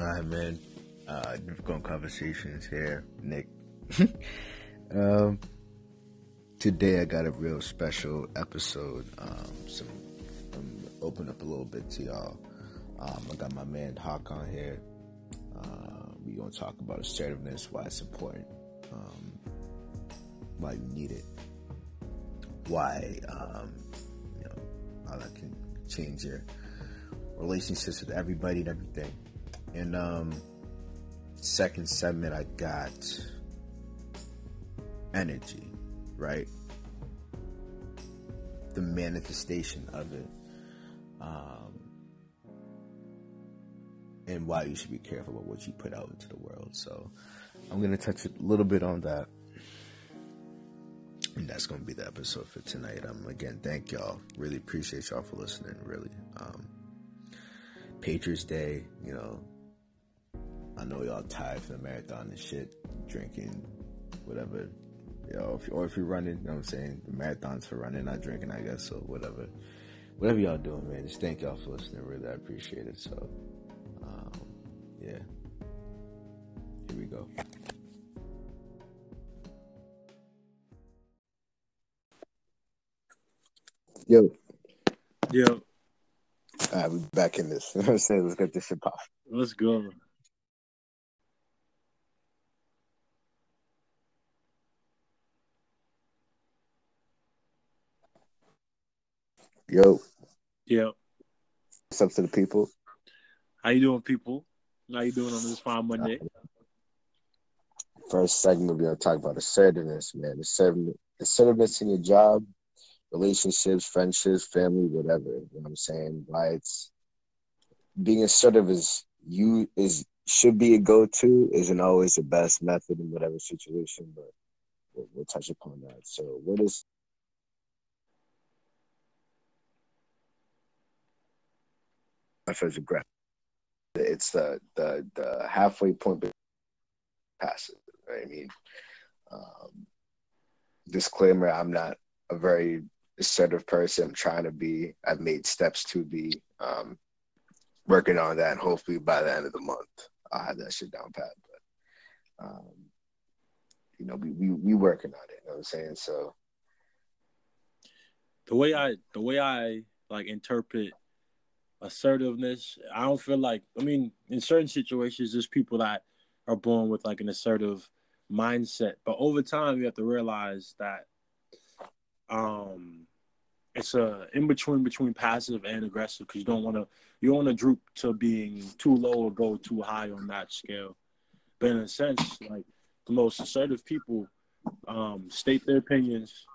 All right, man. Uh, difficult conversations here, Nick. um, today I got a real special episode. Um, some um, open up a little bit to y'all. Um, I got my man Hawk on here. Uh, we gonna talk about assertiveness, why it's important, um, why you need it, why um, you know how that can change your relationships with everybody and everything. And um, second segment, I got energy, right? The manifestation of it. Um, and why you should be careful about what you put out into the world. So I'm going to touch a little bit on that. And that's going to be the episode for tonight. Um, again, thank y'all. Really appreciate y'all for listening. Really. Um, Patriots Day, you know, I know y'all tired from the marathon and shit, drinking, whatever. You know, if, or if you're running, you know what I'm saying? The marathon's for running, not drinking, I guess, so whatever. Whatever y'all doing, man, just thank y'all for listening. Really, I appreciate it. So, um, yeah. Here we go. Yo. Yo. All right, we're back in this. You know what I'm saying? Let's get this shit pop. Let's go. Yo. Yeah. What's up to the people? How you doing, people? How you doing on this fine Monday? First segment, we're gonna talk about assertiveness, man. Assertiveness, assertiveness in your job, relationships, friendships, family, whatever. You know what I'm saying? Why it's being assertive is you is should be a go-to, isn't always the best method in whatever situation, but we'll, we'll touch upon that. So, what is as aggressive? It's the the the halfway point passive. Right? I mean, um, disclaimer: I'm not a very assertive person. I'm trying to be. I've made steps to be um, working on that, and hopefully by the end of the month, I'll have that shit down pat. But um, you know, we we we working on it. You know what I'm saying? So the way I the way I like interpret assertiveness, I don't feel like I mean, in certain situations there's people that are born with like an assertive mindset. But over time you have to realize that um it's a in between between passive and aggressive because you don't want to you don't want to droop to being too low or go too high on that scale. But in a sense, like the most assertive people um, state their opinions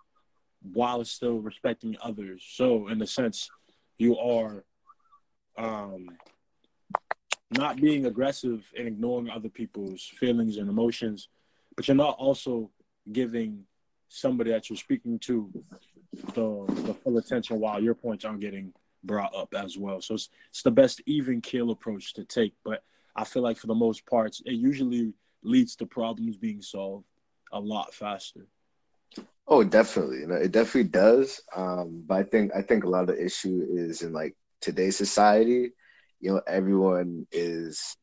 while still respecting others. So in a sense, you are um, not being aggressive and ignoring other people's feelings and emotions, but you're not also giving somebody that you're speaking to the the full attention while your points aren't getting brought up as well. So it's, it's the best even kill approach to take. But I feel like for the most parts, it usually leads to problems being solved a lot faster. Oh, definitely. You know, it definitely does. Um, but I think I think a lot of the issue is in like today's society. You know, everyone is.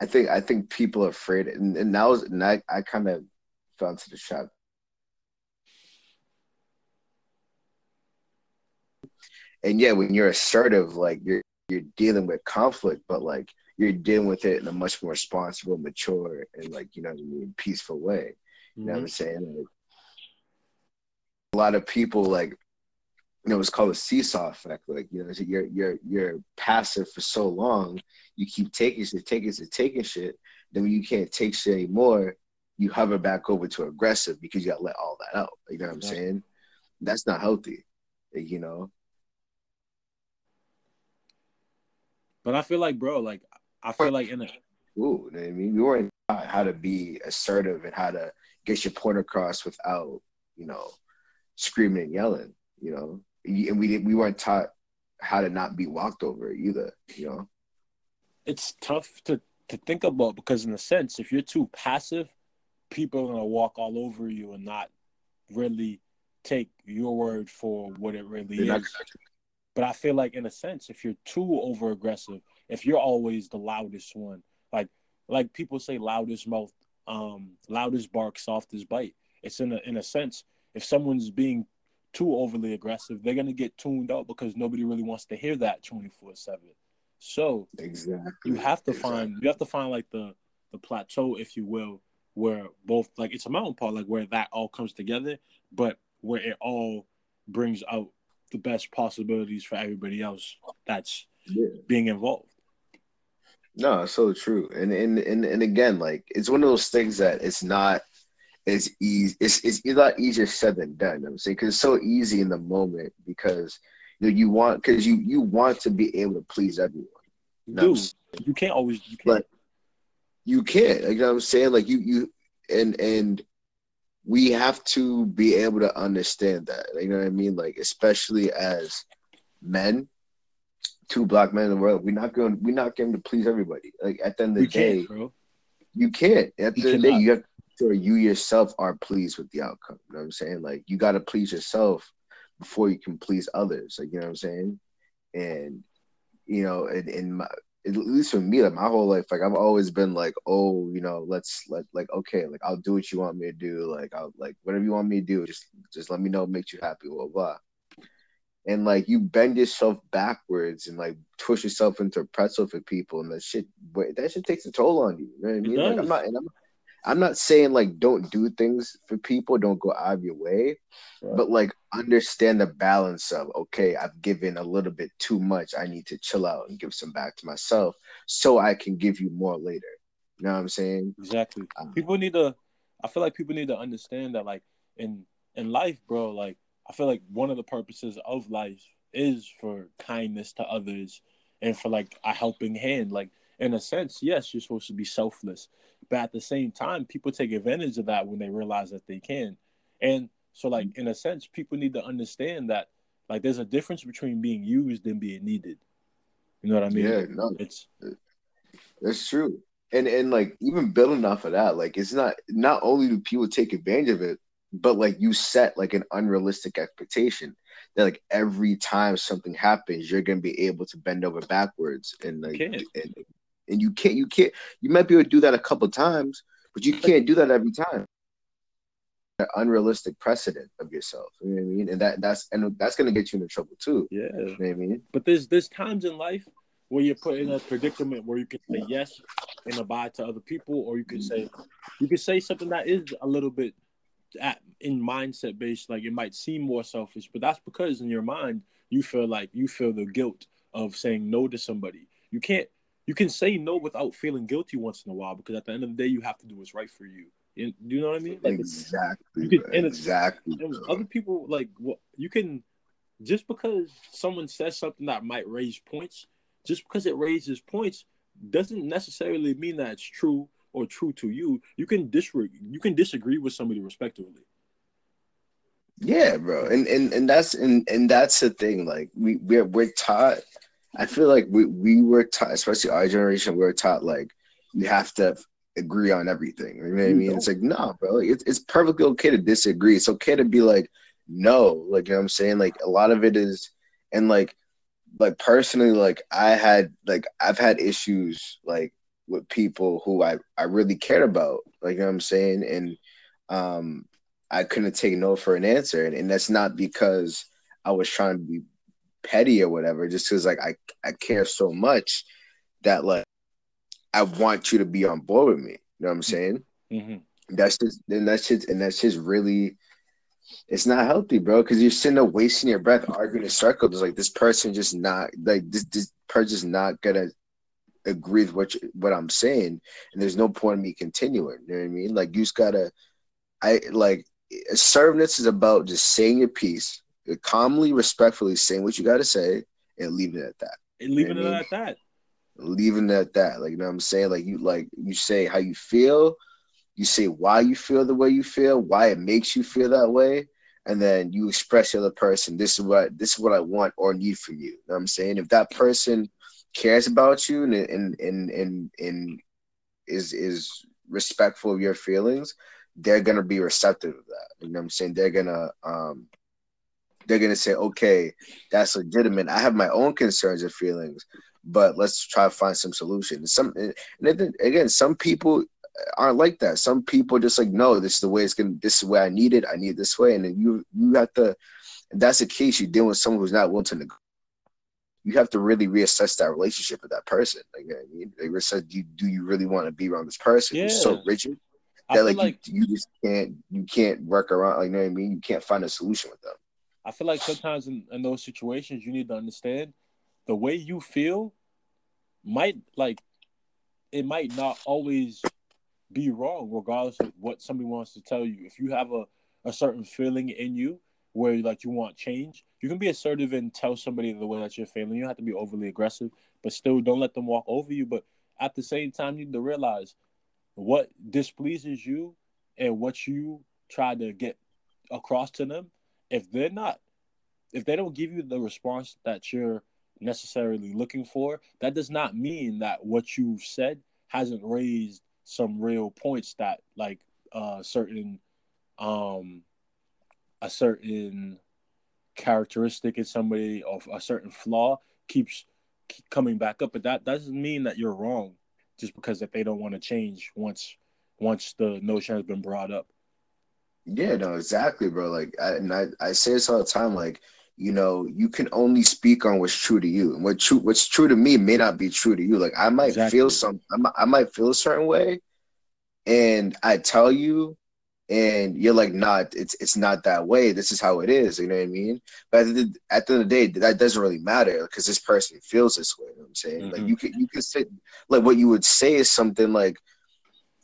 I think I think people are afraid, and, and that was and I, I kind of fell into the trap and yeah, when you're assertive, like you're you're dealing with conflict, but like you're dealing with it in a much more responsible, mature, and like you know what I mean, peaceful way. You mm-hmm. know what I'm saying? Like, a lot of people like you know it's called a seesaw effect. Like you know, you're you're you're passive for so long, you keep taking shit, taking shit, taking shit. Then when you can't take shit anymore, you hover back over to aggressive because you got to let all that out. You know what I'm yeah. saying? That's not healthy. You know, But I feel like, bro, like I feel like in a Ooh, I mean, you weren't taught how to be assertive and how to get your point across without, you know, screaming and yelling. You know, and we we weren't taught how to not be walked over either. You know, it's tough to to think about because, in a sense, if you're too passive, people are gonna walk all over you and not really take your word for what it really They're is. But I feel like, in a sense, if you're too over aggressive, if you're always the loudest one, Like like people say, loudest mouth, um, loudest bark, softest bite. It's in a in a sense, if someone's being too overly aggressive, they're gonna get tuned out because nobody really wants to hear that twenty four seven. So exactly, you have to exactly. find you have to find like the the plateau, if you will, where both like it's a mountain part, like where that all comes together, but where it all brings out the best possibilities for everybody else that's yeah. being involved. No, so true. And and and and again, like it's one of those things that it's not it's easy it's it's a lot easier said than done. You know I'm saying because it's so easy in the moment because you know you want because you you want to be able to please everyone. You do. You can't always you can't you can't. Like you know what I'm saying? Like you you and and we have to be able to understand that. You know what I mean? Like especially as men, two black men in the world, we're not going we're not going to please everybody. Like at the end of the day, can't, bro. you can't. At the You end of the day, you have sure you yourself are pleased with the outcome. You know what I'm saying? Like you gotta please yourself before you can please others. Like you know what I'm saying? And you know, in, in my at least for me, like my whole life, like I've always been like, oh, you know, let's let like okay, like I'll do what you want me to do, like I'll like whatever you want me to do, just just let me know makes you happy, blah blah. And like you bend yourself backwards and like twist yourself into a pretzel for people, and that shit, that shit takes a toll on you. You know what I mean? Like I'm not, and I'm, I'm not saying like don't do things for people, don't go out of your way, Right. but like understand the balance of okay, I've given a little bit too much. I need to chill out and give some back to myself so I can give you more later. You know what I'm saying? Exactly. Um, People need to. I feel like people need to understand that, like in in life, bro. Like I feel like one of the purposes of life is for kindness to others and for like a helping hand. Like in a sense, yes, you're supposed to be selfless, but at the same time, people take advantage of that when they realize that they can. And so, like in a sense, people need to understand that like there's a difference between being used and being needed. You know what I mean? Yeah, no, It's that's true. And and like even building off of that, like it's not not only do people take advantage of it, but like you set like an unrealistic expectation that like every time something happens, you're gonna be able to bend over backwards and like and, and you can't you can't you might be able to do that a couple times, but you can't do that every time. An unrealistic precedent of yourself. You know what I mean? And that that's and that's gonna get you into trouble too. yeah. You know what I mean? But there's there's times in life where you're put in a predicament where you can say yes and abide to other people, or you can say you can say something that is a little bit at, in mindset based, like it might seem more selfish, but that's because in your mind you feel like you feel the guilt of saying no to somebody. You can't you can say no without feeling guilty once in a while because at the end of the day you have to do what's right for you. You, you know what I mean? Like Exactly. you could- and exactly. and other people like what you can just because someone says something that might raise points just because it raises points doesn't necessarily mean that it's true or true to you you can disagree you can disagree with somebody respectively Yeah, bro, and and and that's and and that's the thing. Like we we're we're taught. I feel like we we were taught, especially our generation, we were taught like you have to agree on everything. You know what I mean? It's like no, bro. Like, it's it's perfectly okay to disagree. It's okay to be like no. Like you know what I'm saying. Like a lot of it is, and like like personally, like I had like I've had issues like with people who I I really cared about. Like you know what I'm saying, and um I couldn't take no for an answer, and, and that's not because I was trying to be petty or whatever. Just because like I I care so much that like I want you to be on board with me. You know what I'm saying? mm-hmm. That's just and that's just and that's just really. It's not healthy, bro, because you're sitting there wasting your breath arguing in circles. Like this person just not like this. This person's not gonna agree with what you, what I'm saying, and there's no point in me continuing. You know what I mean? Like you just gotta. I like assertiveness is about just saying your piece, calmly, respectfully saying what you got to say, and leaving it at that. and leaving Yeah, I it mean- at that Leaving it at that. Like you know what I'm saying? Like you like you say how you feel, you say why you feel the way you feel, why it makes you feel that way, and then you express to the other person, this is what this is what I want or need from you. You know what I'm saying? If that person cares about you and and and and, and is is respectful of your feelings, they're gonna be receptive of that. You know what I'm saying? They're gonna um they're gonna say, okay, that's legitimate. I have my own concerns and feelings, but let's try to find some solution. Some and then, again, some people aren't like that. Some people just like, no, this is the way it's gonna. This is the way I need it. I need it this way, and then you you have to. That's the case, you're dealing with someone who's not willing to. You have to really reassess that relationship with that person. Like, I mean, like reassess, do you, do you really want to be around this person Yeah. who's so rigid that like, like you, you just can't you can't work around. Like, you know what I mean? You can't find a solution with them. I feel like sometimes in, in those situations you need to understand the way you feel might like it might not always be wrong regardless of what somebody wants to tell you. If you have a, a certain feeling in you where like you want change, you can be assertive and tell somebody the way that you're feeling. You don't have to be overly aggressive, but still don't let them walk over you. But at the same time, you need to realize what displeases you and what you try to get across to them. If they're not, if they don't give you the response that you're necessarily looking for, that does not mean that what you've said hasn't raised some real points that like a certain um a certain characteristic in somebody or a certain flaw keeps keep coming back up. But that doesn't mean that you're wrong just because that they don't want to change once once the notion has been brought up Yeah, no, exactly, bro. Like, I, and I, I say this all the time. Like, you know, you can only speak on what's true to you, and what true, what's true to me may not be true to you. Like, I might Exactly. feel some, I might, I might feel a certain way, and I tell you, and you're like, nah, it's it's not that way. This is how it is. You know what I mean? But at the, at the end of the day, that doesn't really matter because this person feels this way. You know what I'm saying? Like, Mhm. you could you could say, like, what you would say is something like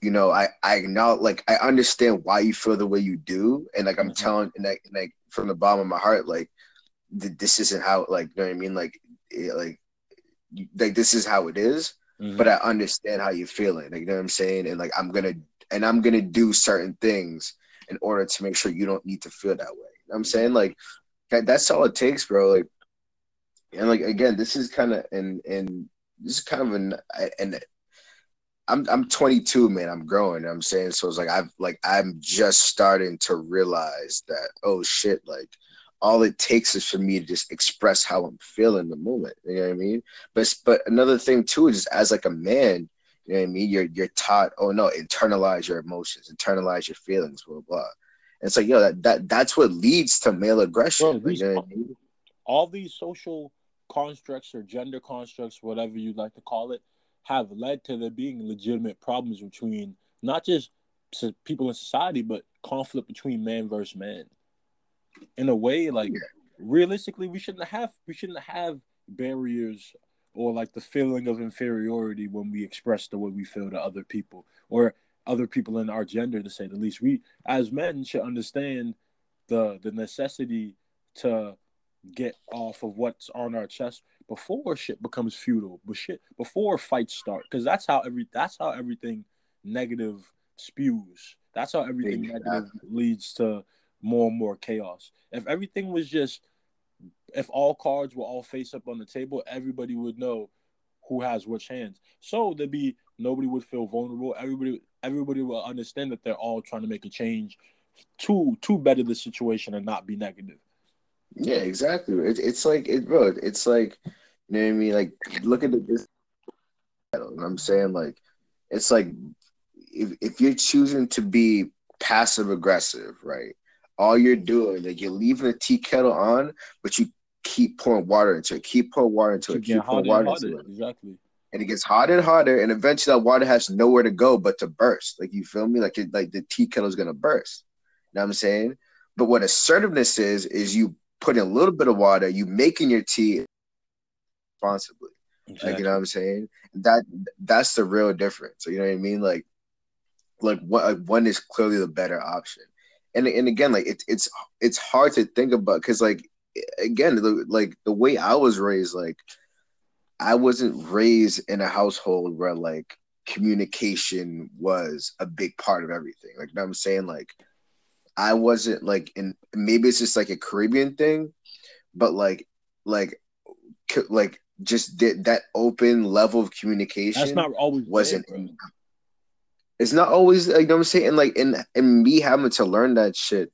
you know, I I acknowledge, like I understand why you feel the way you do, and like I'm Mhm. telling, and like, and like from the bottom of my heart, like th- this isn't how, like you know what I mean, like it, like you- like this is how it is, mm-hmm. but I understand how you're feeling, like you know what I'm saying, and like I'm gonna and I'm gonna do certain things in order to make sure you don't need to feel that way. You know what I'm mm-hmm. saying, like that's all it takes, bro. Like, and like again, this is kind of and and this is kind of an and I'm I'm 22, man. I'm growing. You know what I'm saying so. It's like I've like I'm just starting to realize that oh shit, like all it takes is for me to just express how I'm feeling in the moment. You know what I mean? But but another thing too is as like a man, you know what I mean. You're you're taught oh no, internalize your emotions, internalize your feelings, blah blah. And so yo, that, that that's what leads to male aggression. Bro, these- you know what I mean? all these social constructs or gender constructs, whatever you'd like to call it, have led to there being legitimate problems between not just people in society, but conflict between man versus man. In a way, like Yeah. realistically, we shouldn't have we shouldn't have barriers or like the feeling of inferiority when we express the way we feel to other people or other people in our gender, to say the least. We as men should understand the the necessity to get off of what's on our chest before shit becomes futile, but shit before fights start, because that's how every that's how everything negative spews. That's how everything Exactly. negative leads to more and more chaos. If everything was just, if all cards were all face up on the table, everybody would know who has which hands. So there'd be nobody would feel vulnerable. Everybody everybody will understand that they're all trying to make a change to to better the situation and not be negative. Yeah, exactly. It, it's like it, bro. It's like you know what I mean. Like, look at the this. You know I'm saying like, it's like if if you're choosing to be passive aggressive, right? All you're doing, like, you're leaving the tea kettle on, but you keep pouring water into it, keep pouring water into it, Keep keep pouring water into it, Exactly. and it gets hotter and hotter, and eventually that water has nowhere to go but to burst. Like, you feel me? Like, it, like the tea kettle is gonna burst. You know what I'm saying? But what assertiveness is, is you putting a little bit of water, you making your tea responsibly. exactly. Like you know what I'm saying? That that's the real difference. You know what I mean? Like like what like one is clearly the better option. And and again, like it's it's it's hard to think about because like again, the, like the way I was raised, like I wasn't raised in a household where like communication was a big part of everything. Like you know what I'm saying? Like I wasn't like in maybe it's just like a Caribbean thing, but like like like just did that open level of communication That's not always wasn't in, it's not always like you know what I'm saying? Like in in me having to learn that shit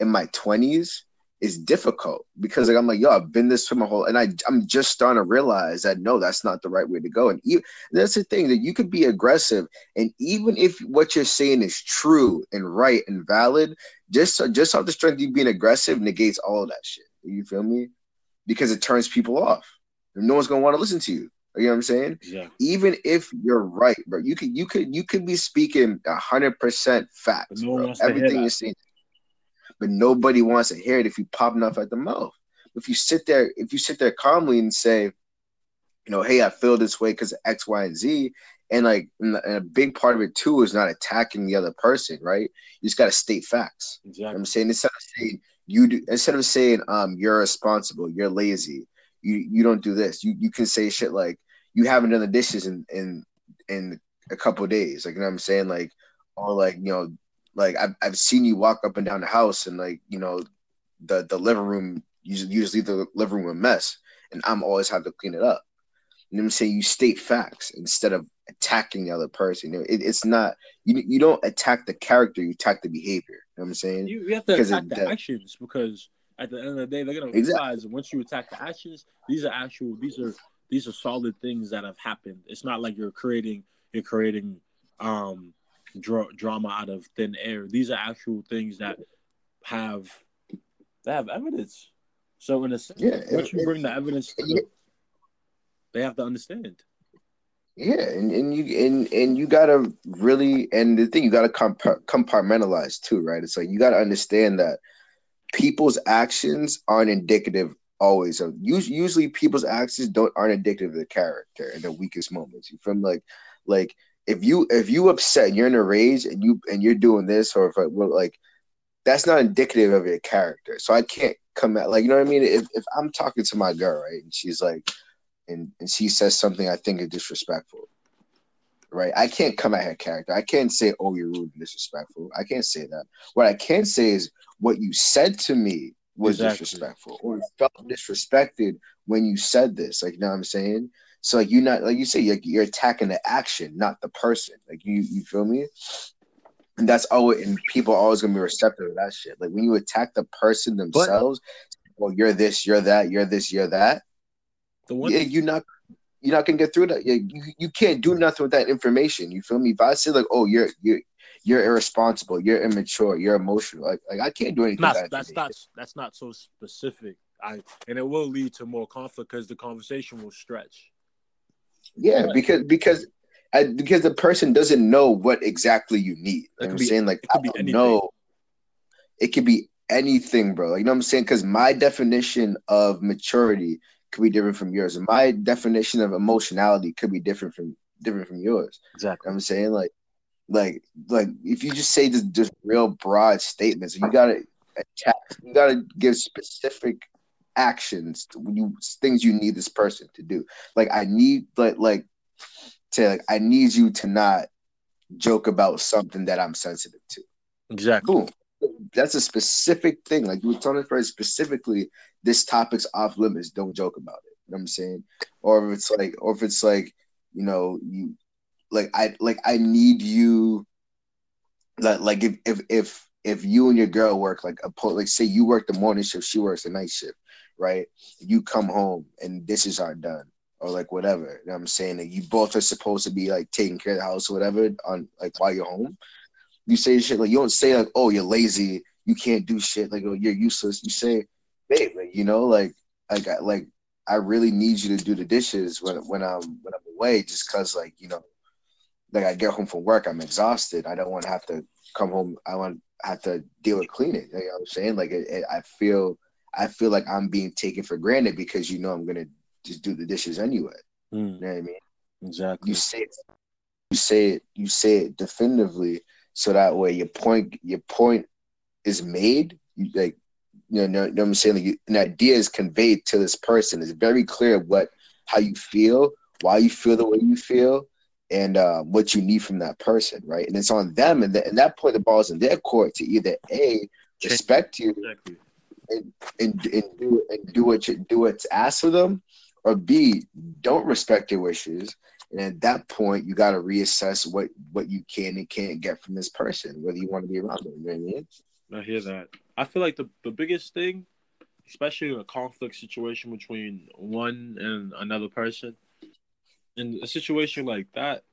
in my twenties is difficult because like I'm like, yo, I've been this for my whole, and I I'm just starting to realize that no, that's not the right way to go. And, even, that's the thing that you could be aggressive, and even if what you're saying is true and right and valid, just just off the strength of you being aggressive negates all of that shit. You feel me? Because it turns people off. And no one's gonna want to listen to you. You know what I'm saying? Yeah. Even if you're right, bro, you could you could you could be speaking hundred percent facts. no bro. wants to hear Everything you're saying, but nobody wants to hear it if you pop enough at the mouth. If you sit there, if you sit there calmly and say, you know, hey, I feel this way because X, Y, and Z, and like, and a big part of it too is not attacking the other person, right? You just got to state facts. You know. I'm saying instead of saying you do, instead of saying um you're responsible, you're lazy, you you don't do this. You you can say shit like you haven't done the dishes in in in a couple of days. Like you know what I'm saying? Like or like you know like I've I've seen you walk up and down the house and like you know the the living room you just, you just leave the living room a mess and I'm always have to clean it up. You know I'm saying? You state facts instead of attacking the other person. It, it's not you you don't attack the character, you attack the behavior. You know what I'm saying? You, you have to Because attack it- the that- actions because at the end of the day, they're gonna Exactly. realize once you attack the actions, these are actual, these are these are solid things that have happened. It's not like you're creating you're creating um dra- drama out of thin air. These are actual things that have they have evidence. So in a sense, Yeah, once you bring the evidence to them, they have to understand. Yeah, and, and you and and you gotta really and the thing you gotta compa- compartmentalize too, right? It's like you gotta understand that people's actions aren't indicative always of usually people's actions don't aren't indicative of the character in the weakest moments. You from like like if you if you upset and you're in a rage and you and you're doing this or if I, well, like that's not indicative of your character. So I can't come at like you know what I mean. If if I'm talking to my girl right and she's like and and she says something I think is disrespectful, right? I can't come at her character. I can't say, "Oh, you're rude and disrespectful." I can't say that. What I can say is what you said to me was Exactly. disrespectful, or felt disrespected when you said this. Like, you know what I'm saying? So, like, you're not like you say, you're, you're attacking the action, not the person. Like, you you feel me? And that's always and people are always gonna be receptive to that shit. Like when you attack the person themselves, well, you're this, you're that, you're this, you're that The one yeah, you're not you're not gonna get through that. Yeah, you, you can't do nothing with that information. You feel me? If I say like, oh, you're you're you're irresponsible, you're immature, you're emotional, like like I can't do anything. not that that's not that's not so specific. I and it will lead to more conflict because the conversation will stretch. Yeah, because because I, because the person doesn't know what exactly you need. You know I'm be- saying? Like I don't know. It could be anything, bro. Like, you know what I'm saying? Because my definition of maturity could be different from yours, and my definition of emotionality could be different from different from yours. You know Exactly. what I'm saying? Like, like, like if you just say just, just real broad statements, you gotta attack, you gotta give specific actions you things you need this person to do. Like, I need like like to like I need you to not joke about something that I'm sensitive to. Exactly. Boom. That's a specific thing. Like you were telling us specifically, this topic's off limits. Don't joke about it. You know what I'm saying? Or if it's like, or if it's like, you know, you like I like I need you like like if if if if you and your girl work like a like say you work the morning shift, she works the night shift, right? You come home and dishes aren't done or like whatever. You know what I'm saying? That you both are supposed to be like taking care of the house or whatever on like while you're home. You say shit like you don't say like, oh, you're lazy, you can't do shit, like oh, you're useless. You say, babe, like, you know, like like I like I really need you to do the dishes when when I'm when I'm away, just cause like you know, like I get home from work, I'm exhausted. I don't want to have to come home. I want have to deal with cleaning. You know what I'm saying? Like it, it, I feel I feel like I'm being taken for granted because you know I'm gonna just do the dishes anyway. Mm, You know what I mean? exactly. you say it, you say it, you say it definitively, so that way your point, your point is made. You like, you know, know, know what I'm saying? Like, you, an idea is conveyed to this person. It's very clear what, how you feel, why you feel the way you feel, and uh, what you need from that person, right? And it's on them, and at that point, the ball is in their court to either a respect you Exactly. and and do and do what you do what's asked of them, or B don't respect your wishes. And at that point, you got to reassess what what you can and can't get from this person, whether you want to be around them. You know what I mean? I hear that. I feel like the the biggest thing especially in a conflict situation between one and another person, in a situation like that,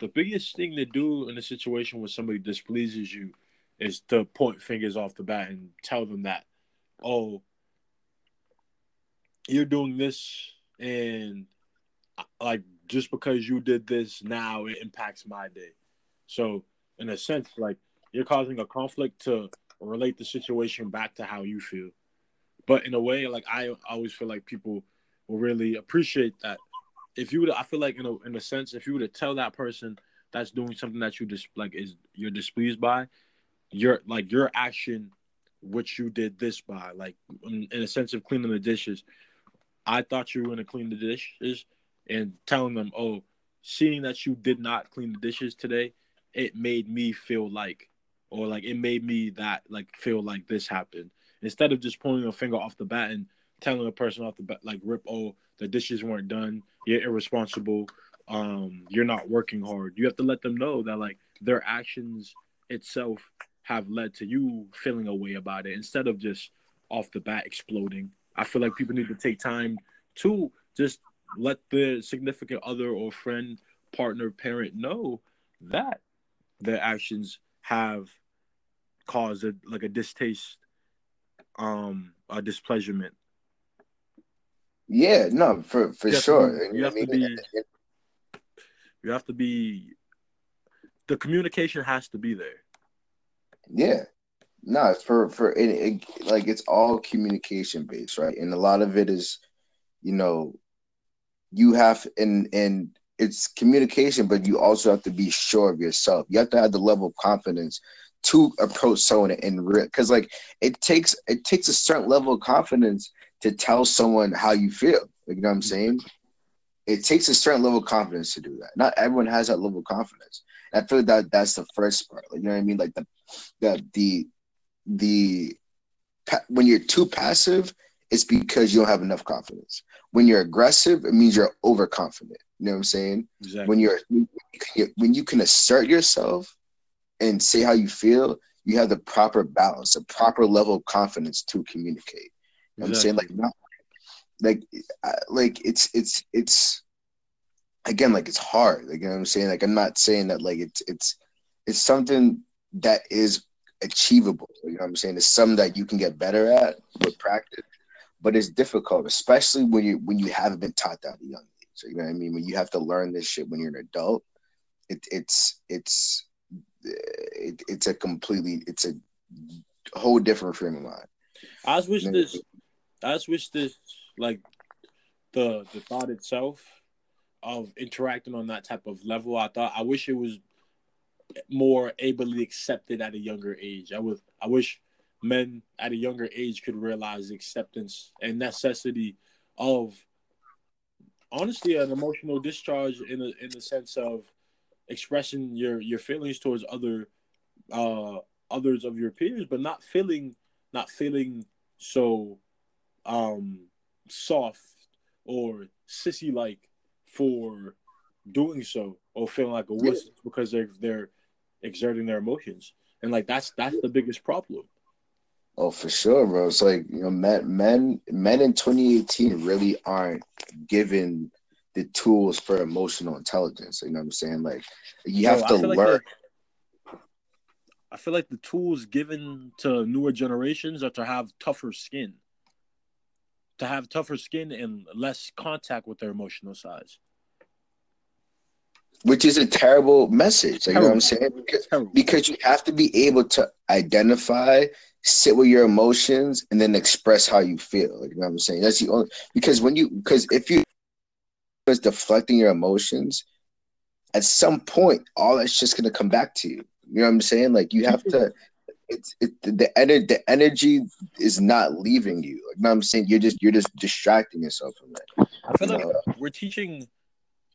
the biggest thing to do in a situation where somebody displeases you is to point fingers off the bat and tell them that, oh, you're doing this and like just because you did this now it impacts my day. So in a sense, like you're causing a conflict to relate the situation back to how you feel. But in a way, like I always feel like people will really appreciate that. If you would, I feel like in a in a sense, if you were to tell that person that's doing something that you just like is you're displeased by, your like your action, which you did this by, like in, in a sense of cleaning the dishes. I thought you were gonna clean the dishes, and telling them, "Oh, seeing that you did not clean the dishes today, it made me feel like, or like it made me that like feel like this happened." Instead of just pulling a finger off the bat and telling a person off the bat, like, "Rip, oh, the dishes weren't done. You're irresponsible. Um, you're not working hard." You have to let them know that like their actions itself have led to you feeling a way about it instead of just off the bat exploding. I feel like people need to take time to just let the significant other or friend, partner, parent know that their actions have caused a, like a distaste, um, a displeasurement. Yeah, no, for for You sure. be- you have I to be- You have to be. The communication has to be there. Yeah. No, it's for for it, it like it's all communication based, right? And a lot of it is, you know, you have and and it's communication, but you also have to be sure of yourself. You have to have the level of confidence to approach someone and real because like it takes it takes a certain level of confidence to tell someone how you feel. Like you know what I'm mm-hmm. saying? It takes a certain level of confidence to do that. Not everyone has that level of confidence. And I feel like that that's the first part. Like you know what I mean? Like the the the the when you're too passive, it's because you don't have enough confidence. When you're aggressive, it means you're overconfident. You know what I'm saying? Exactly. When you're when you can assert yourself and say how you feel, you have the proper balance, the proper level of confidence to communicate. What I'm saying like not like like it's it's it's again like it's hard. Like you know what I'm saying? Like I'm not saying that like it's it's it's something that is achievable. You know what I'm saying? It's something that you can get better at with practice, but it's difficult, especially when you when you haven't been taught that at a young age. So, you know what I mean? When you have to learn this shit when you're an adult, it, it's it's it, it's a completely it's a whole different frame of mind. I just wish Man. this. I just wish this like the the thought itself of interacting on that type of level. I thought I wish it was more ably accepted at a younger age. I would. I wish men at a younger age could realize acceptance and necessity of honestly an emotional discharge in a, in the sense of expressing your your feelings towards other uh others of your peers but not feeling not feeling so um soft or sissy like for doing so or feeling like a wuss because they're they're exerting their emotions and like that's that's the biggest problem Oh, for sure, bro. It's like you know, men, men, men in 2018 really aren't given the tools for emotional intelligence. You know what I'm saying? Like, you have to I like learn. the- I feel like the tools given to newer generations are to have tougher skin, to have tougher skin and less contact with their emotional sides. which is a terrible message. Like, you know what I'm saying? Because, because you have to be able to identify, sit with your emotions, and then express how you feel. Like, you know what I'm saying? That's the only because when you because if you is deflecting your emotions, at some point, all that's just gonna come back to you. You know what I'm saying? Like, you have to. It's it, the ener- the energy is not leaving you. Like, you know what I'm saying? You're just you're just distracting yourself from it. I feel You like know? we're teaching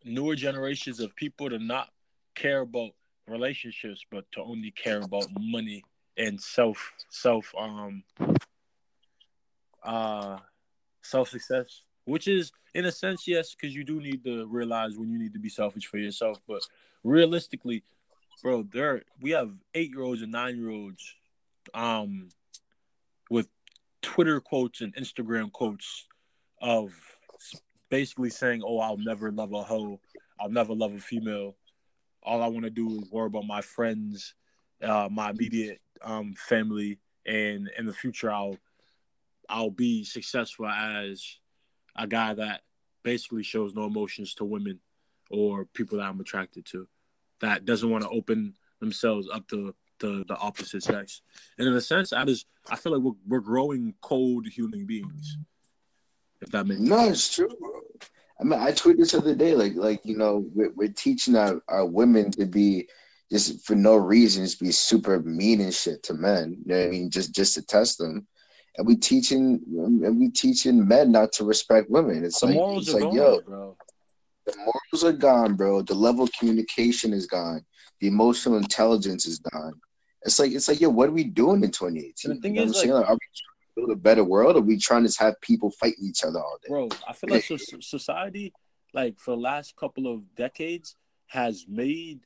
newer generations of people to not care about relationships, but to only care about money and self self um uh self success. Which is in a sense, yes, because you do need to realize when you need to be selfish for yourself. But realistically, bro, there we have eight year olds and nine year olds um with Twitter quotes and Instagram quotes of basically saying, "Oh, I'll never love a hoe. I'll never love a female. All I want to do is worry about my friends, uh, my immediate um, family, and in the future, I'll I'll be successful as a guy that basically shows no emotions to women or people that I'm attracted to, that doesn't want to open themselves up to the, the opposite sex. And in a sense, I just I feel like we're, we're growing cold human beings. If that makes no, sense. it's true, bro. I mean, I tweeted this other day, like, like you know, we're, we're teaching our, our women to be just for no reason, just be super mean and shit to men. You know what I mean? Just just to test them. And we teaching and we teaching men not to respect women. It's the like it's like, gone, yo, bro. The morals are gone, bro. The level of communication is gone. The emotional intelligence is gone. It's like it's like, yo, what are we doing in 2018? the thing you know is, like, like, are we trying to build a better world, or are we trying to have people fighting each other all day? Bro, I feel like society, like for the last couple of decades, has made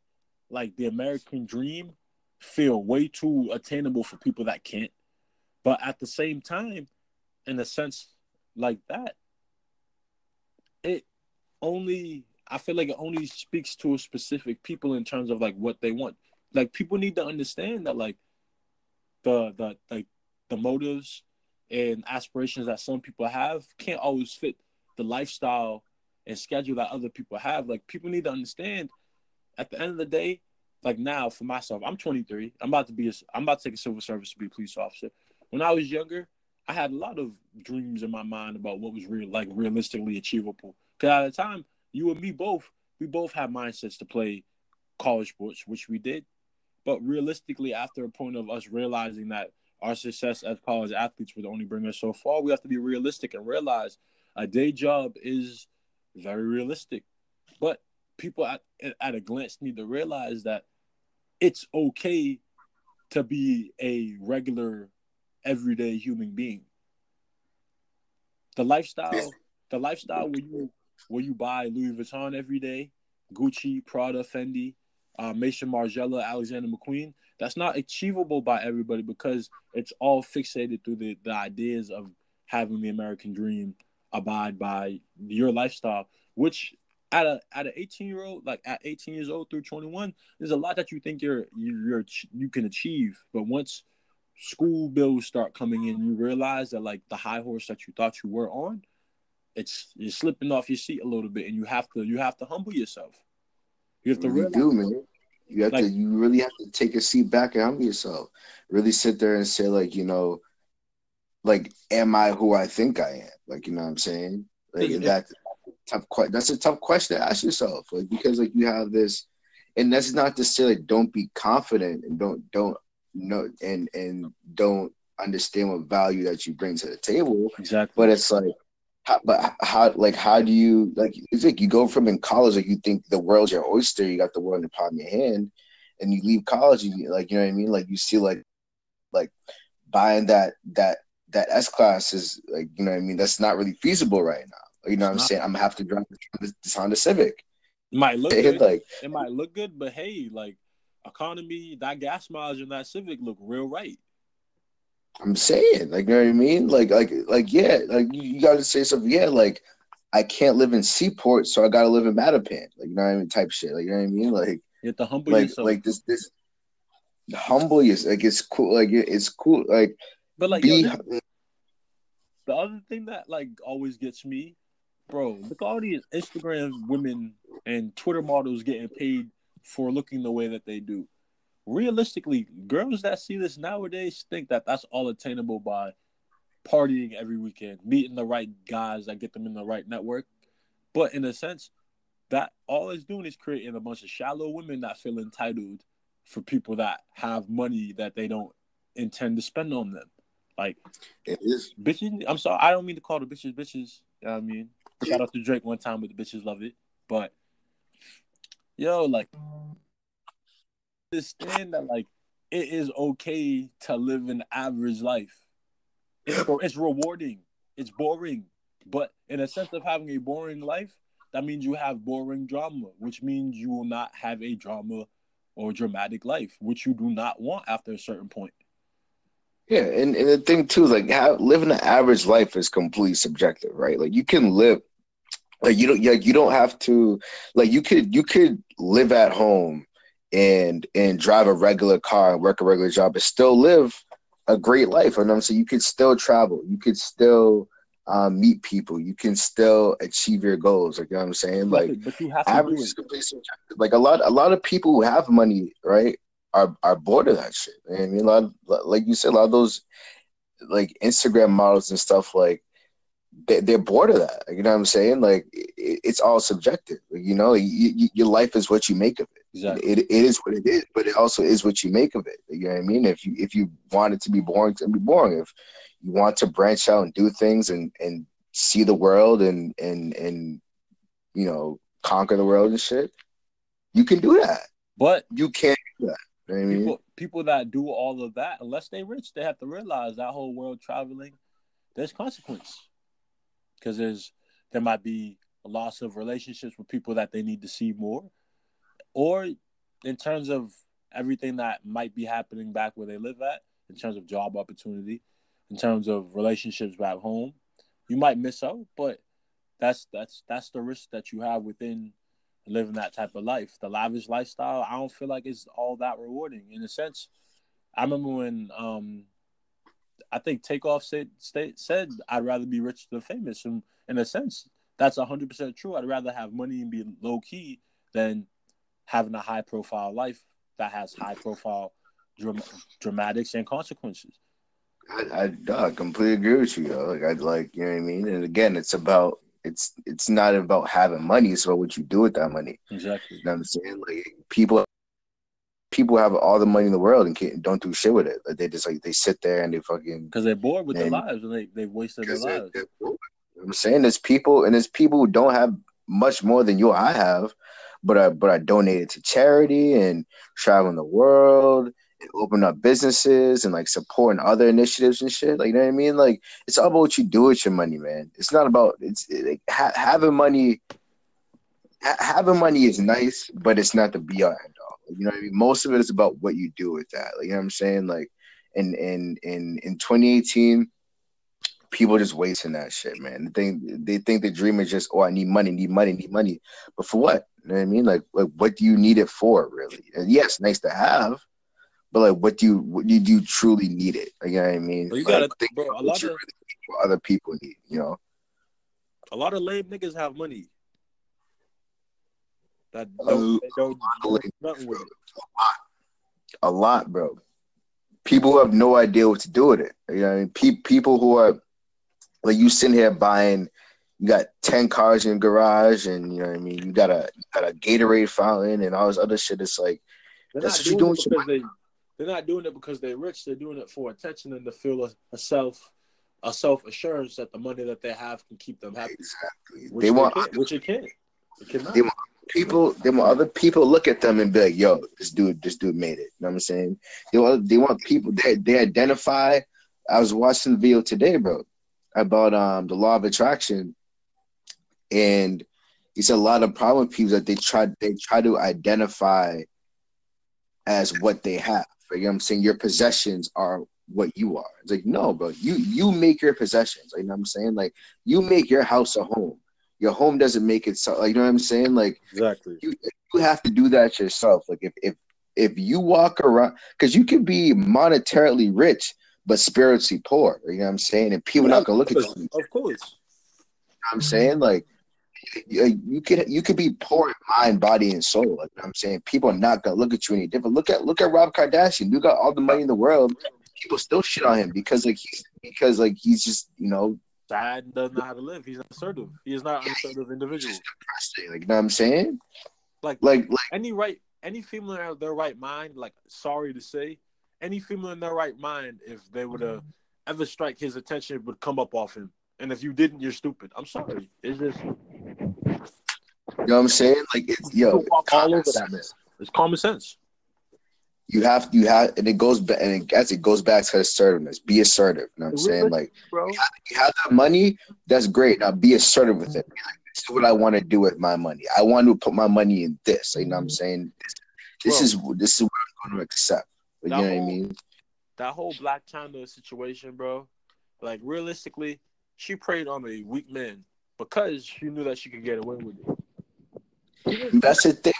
like the American dream feel way too attainable for people that can't. But at the same time, in a sense like that, it only I feel like it only speaks to a specific people in terms of like what they want. Like people need to understand that like the the like the motives and aspirations that some people have can't always fit the lifestyle and schedule that other people have. Like people need to understand at the end of the day, like now for myself, I'm 23. I'm about to be a, I'm about to take a civil service to be a police officer. When I was younger, I had a lot of dreams in my mind about what was real, like realistically achievable. Because at the time, you and me both, we both had mindsets to play college sports, which we did. But realistically, after a point of us realizing that our success as college athletes would only bring us so far, we have to be realistic and realize a day job is very realistic. But people at, at a glance need to realize that it's okay to be a regular, everyday human being. The lifestyle, the lifestyle where you where you buy Louis Vuitton every day, Gucci, Prada, Fendi, uh, Maison Margiela, Alexander McQueen. That's not achievable by everybody because it's all fixated through the, the ideas of having the American dream abide by your lifestyle, which at a at an 18 year old, like at 18 years old through 21, there's a lot that you think you're you're you can achieve, but once school bills start coming in, you realize that like the high horse that you thought you were on it's you're slipping off your seat a little bit, and you have to you have to humble yourself. You have to really do, man. You have like, to you really have to take a seat back and humble yourself. Really sit there and say, like, you know, like, am I who I think I am? Like, you know what I'm saying? Like that tough question. that's a tough question to ask yourself. Like because like you have this and that's not to say like don't be confident and don't don't know and and don't understand what value that you bring to the table. Exactly. But it's like how, but how like how do you like it's like you go from in college like you think the world's your oyster you got the world in the palm of your hand and you leave college and you like you know what i mean? Like you see like like buying that that that s class is like you know what i mean? That's not really feasible right now. You know what i'm saying? I'm gonna have to drive this honda civic. It might look good. like it might look good but hey like economy that gas mileage in that civic look real right I'm saying, like, you know what I mean? Like, like, like, yeah, like you, you got to say something. Yeah, like, I can't live in Seaport, so I got to live in Mattapan. Like, you know what I mean? Type shit. Like, you know what I mean? Like, you have to humble like, yourself. Like this, this humble is like it's cool. Like it, it's cool. Like, but like, be, yo, this, the other thing that like always gets me, bro. Look at all these Instagram women and Twitter models getting paid for looking the way that they do realistically, girls that see this nowadays think that that's all attainable by partying every weekend, meeting the right guys that get them in the right network. But in a sense, that all it's doing is creating a bunch of shallow women that feel entitled for people that have money that they don't intend to spend on them. Like it is bitches. I'm sorry, I don't mean to call the bitches bitches. You know I mean? Shout out to Drake one time, but the bitches love it. But yo, like understand that like it is okay to live an average life. It's, rewarding. It's boring. But in a sense of having a boring life, that means you have boring drama, which means you will not have a drama or dramatic life, which you do not want after a certain point. Yeah, and, and the thing too, like living an average life is completely subjective, right? Like you can live like you don't like you don't have to like you could you could live at home and and drive a regular car and work a regular job but still live a great life. And I'm saying you could still travel, you could still um, meet people, you can still achieve your goals. Like you know what I'm saying? Like but you have to average is. Like a lot a lot of people who have money, right, are are bored of that shit. I mean a lot of, like you said, a lot of those like Instagram models and stuff like they, they're bored of that. You know what I'm saying? Like it's all subjective. You know, you, you, your life is what you make of it. Exactly. It, it is what it is, but it also is what you make of it. You know what I mean? If you if you want it to be boring, to be boring. If you want to branch out and do things and and see the world and and and you know conquer the world and shit, you can do that. But You can't do that. You know I mean? people people that do all of that, unless they rich, they have to realize that whole world traveling, there's consequence. Because there's there might be a loss of relationships with people that they need to see more, or in terms of everything that might be happening back where they live at, in terms of job opportunity, in terms of relationships back home, you might miss out. But that's that's that's the risk that you have within living that type of life. The lavish lifestyle, I don't feel like it's all that rewarding in a sense. I remember when um I think Takeoff said said I'd rather be rich than famous and in a sense that's 100% true. I'd rather have money and be low key than having a high profile life that has high profile dram- dramatics and consequences. I, I, I completely agree with you. Yo. Like I like you know what I mean. And again, it's about it's it's not about having money. It's about what you do with that money. Exactly. You know what I'm saying? Like people, people have all the money in the world and can't, don't do shit with it. Like they just like they sit there and they fucking. Because they're bored with their lives and they, they've wasted their they're- lives. they're bored. You know what I'm saying there's people and there's people who don't have much more than you or I have, but I but I donated to charity and traveling the world and opening up businesses and like supporting other initiatives and shit. Like you know what I mean? Like it's all about what you do with your money, man. It's not about it's it, like ha- having money. Ha- having money is nice, but it's not the be all end all. You know what I mean? Most of it is about what you do with that. Like you know what I'm saying? Like in in in in 2018 people just wasting that shit, man. They think they think the dream is just, oh, I need money, need money, need money. But for what? You know what I mean? Like, like what do you need it for, really? And yes, nice to have, but like, what do you what do you, do you truly need it? Like, you know what I mean? You Like, gotta, think bro, a lot of really other people need. You know? a lot of lame niggas have money that A don't, don't lot of do lame nothing with it. A lot, bro. People who have no idea what to do with it. You know, what I mean, Pe- people who are like you sitting here buying. You got ten cars in your garage, and you know what I mean. You got a you got a Gatorade fountain and all this other shit. It's like They're That's what you're doing do it with your because they they're not doing it because they're rich. They're doing it for attention and to feel a, a self a self assurance that the money that they have can keep them happy. exactly. Which They want can't, which it can't. It cannot. They want- people. They want other people look at them and be like, "Yo, this dude, this dude made it." You know what I'm saying? They want. They want people. They they identify. I was watching the video today, bro, about um the law of attraction, and it's a lot of problem with people that they try they try to identify as what they have. You know what I'm saying? Your possessions are what you are. It's like, no, bro, you you make your possessions. Like, you know what I'm saying? Like you make your house a home. Your home doesn't make itself like you know what I'm saying? Like Exactly. you you have to do that yourself. Like if if if you walk around because you can be monetarily rich but spiritually poor. You know what I'm saying? And people not gonna look at you. You know Of course. what I'm saying? Like you, you could you could be poor in mind, body, and soul. Like you know what I'm saying, people are not gonna look at you any different. Look at look at Rob Kardashian. You got all the money in the world. People still shit on him because like he's because like he's just you know Dad doesn't know how to live. He's assertive. He is not an assertive individual. Like you know what I'm saying? Like Like like any right any female in their right mind, like sorry to say, any female in their right mind, if they were to ever strike his attention, would come up off him. And if you didn't, you're stupid. I'm sorry. It's just you know what I'm saying? Like it's yo. All over that man. It's common sense. you have you have and it goes back and it, as it goes back to assertiveness be assertive you know what i'm saying like bro. you have that money that's great now be assertive with it this is what i want to do with my money i want to put my money in this you know what i'm mm-hmm. saying this, this is this is what i'm going to accept you know That what i mean that whole Blac Chyna situation, bro. Like realistically, she preyed on a weak man because she knew that she could get away with it. That's the thing.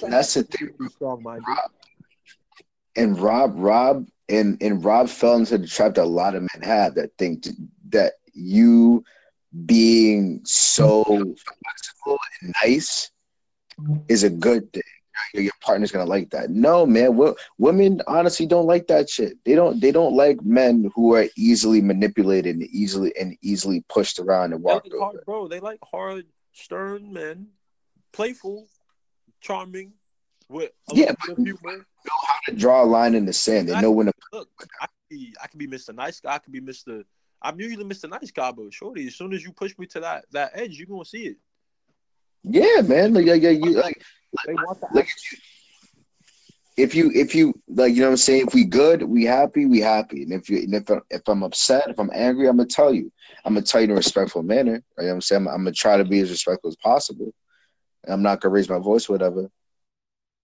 That's the thing. Strong minded. And Rob, Rob, and and Rob fell into the trap that a lot of men have that think that you being so flexible and nice is a good thing. Your partner's gonna like that. No, man. women honestly don't like that shit. They don't. They don't like men who are easily manipulated and easily and easily pushed around and walked like hard, bro. They like hard, stern men, playful, charming, with yeah, but humor. know how to draw a line in the sand. They know when to look. I can be, I can be Mr. Nice Guy. I can be Mr. I'm usually Mr. Nice Guy, but shorty, as soon as you push me to that that edge, you're gonna see it. Yeah, man. Like, yeah, yeah, you like, like, like if you if you like, you know what I'm saying. If we good, we happy, we happy. And if you and if if I'm upset, if I'm angry, I'm gonna tell you. I'm gonna tell you in a respectful manner. Right? You know what I'm saying. I'm, I'm, gonna try to be as respectful as possible. I'm not gonna raise my voice, whatever.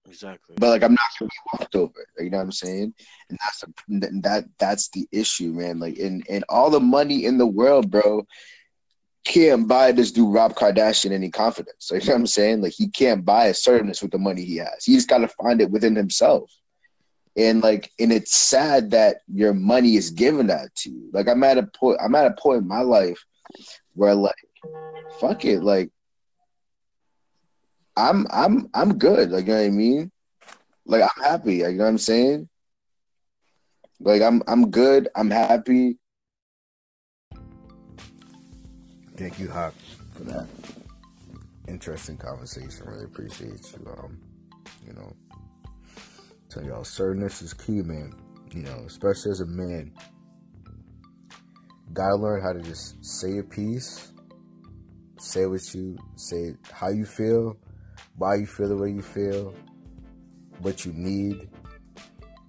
Exactly. But like, I'm not gonna be walked over. You know what I'm saying? And that's the, that that's the issue, man. Like, and and all the money in the world, bro can't buy this dude Rob Kardashian any confidence. Like, you know what I'm saying? Like he can't buy a assertiveness with the money he has. He's got to find it within himself. And like, and it's sad that your money is given that to you. Like I'm at a point. I'm at a point in my life where like, fuck it. Like, I'm I'm I'm good. Like you know what I mean? Like I'm happy. Like, you know what I'm saying? Like I'm I'm good. I'm happy. Thank you, Hawk, for that interesting conversation. Really appreciate you. Um, you know, tell y'all, assertiveness is key, man. You know, especially as a man, gotta learn how to just say your piece, say what you say, how you feel, why you feel the way you feel, what you need,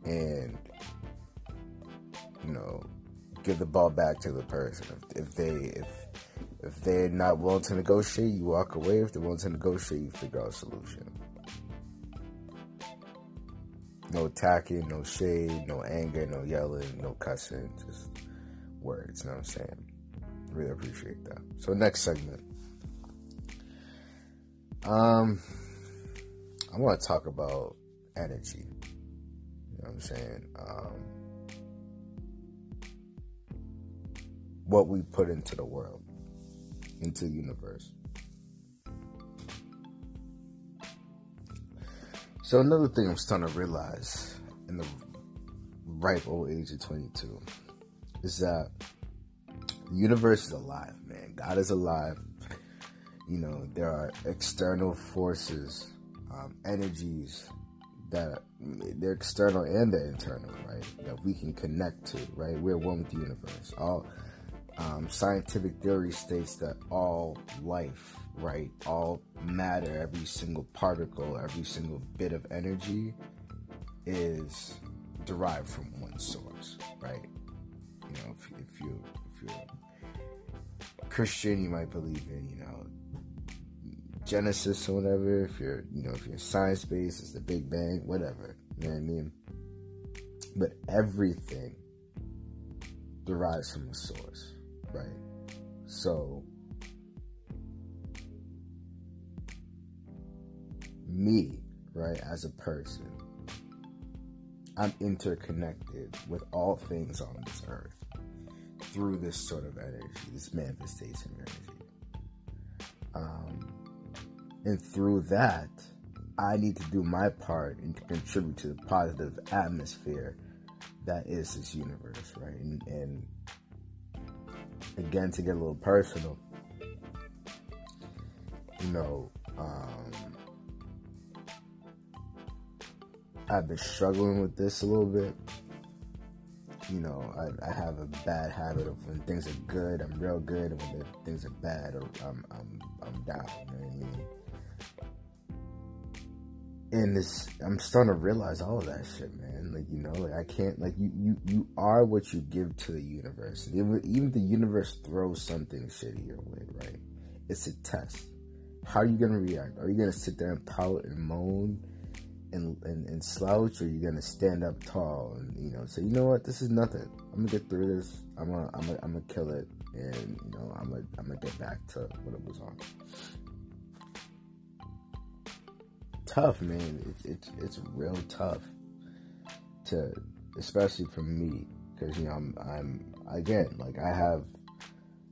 and you know, give the ball back to the person if, if they if if they're not willing to negotiate, you walk away. If they're willing to negotiate, you figure out a solution. No attacking, no shade, no anger, no yelling, no cussing, just words. You know what I'm saying? Really appreciate that. So next segment. Um I want to talk about energy. You know what I'm saying? Um what we put into the world into the universe. So another thing I'm starting to realize in the ripe old age of 22 is that the universe is alive, man. God is alive. You know, there are external forces, um, energies that they're external and they're internal, right? That we can connect to, right? We're one with the universe. All um, scientific theory states that all life, right, all matter, every single particle, every single bit of energy is derived from one source, right? You know, if, if you if you're Christian, you might believe in you know Genesis or whatever. If you're you know if you're science based, it's the Big Bang, whatever. You know what I mean? But everything derives from a source right? So, me, right, as a person, I'm interconnected with all things on this earth through this sort of energy, this manifestation energy. Um, and through that, I need to do my part and to contribute to the positive atmosphere that is this universe, right? And, and again to get a little personal. You know um, i've been struggling with this a little bit. You know I, I, have a bad habit of when things are good i'm real good and when things are bad i'm, I'm, I'm down you know what i mean and this i'm starting to realize all of that shit man. Like you know like i can't like you you you are what you give to the universe. Even, even the universe throws something shitty your way right? It's a test. How are you gonna react? Are you gonna sit there and pout and moan and, and, and slouch or you're gonna stand up tall and you know say you know what? This is nothing. I'm gonna get through this. I'm gonna i'm gonna, I'm gonna kill it. And you know i'm gonna i'm gonna get back to what it was on tough man it's it's, it's real tough to especially for me because you know i'm i'm again like i have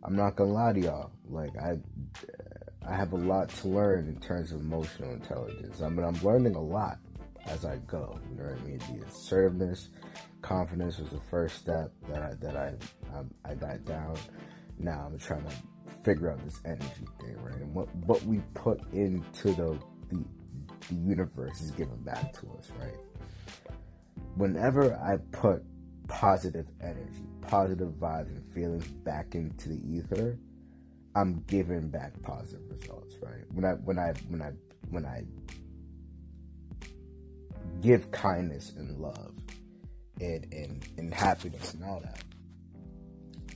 i'm not gonna lie to y'all like i I have a lot to learn in terms of emotional intelligence. I mean, I'm learning a lot as I go. You know what I mean? The assertiveness, confidence was the first step that I that I um, I got down. Now I'm trying to figure out this energy thing, right? And what what we put into the the the universe is giving back to us, right? Whenever I put positive energy, positive vibes and feelings back into the ether, I'm giving back positive results, right? When I when I when I when I give kindness and love and and, and happiness and all that,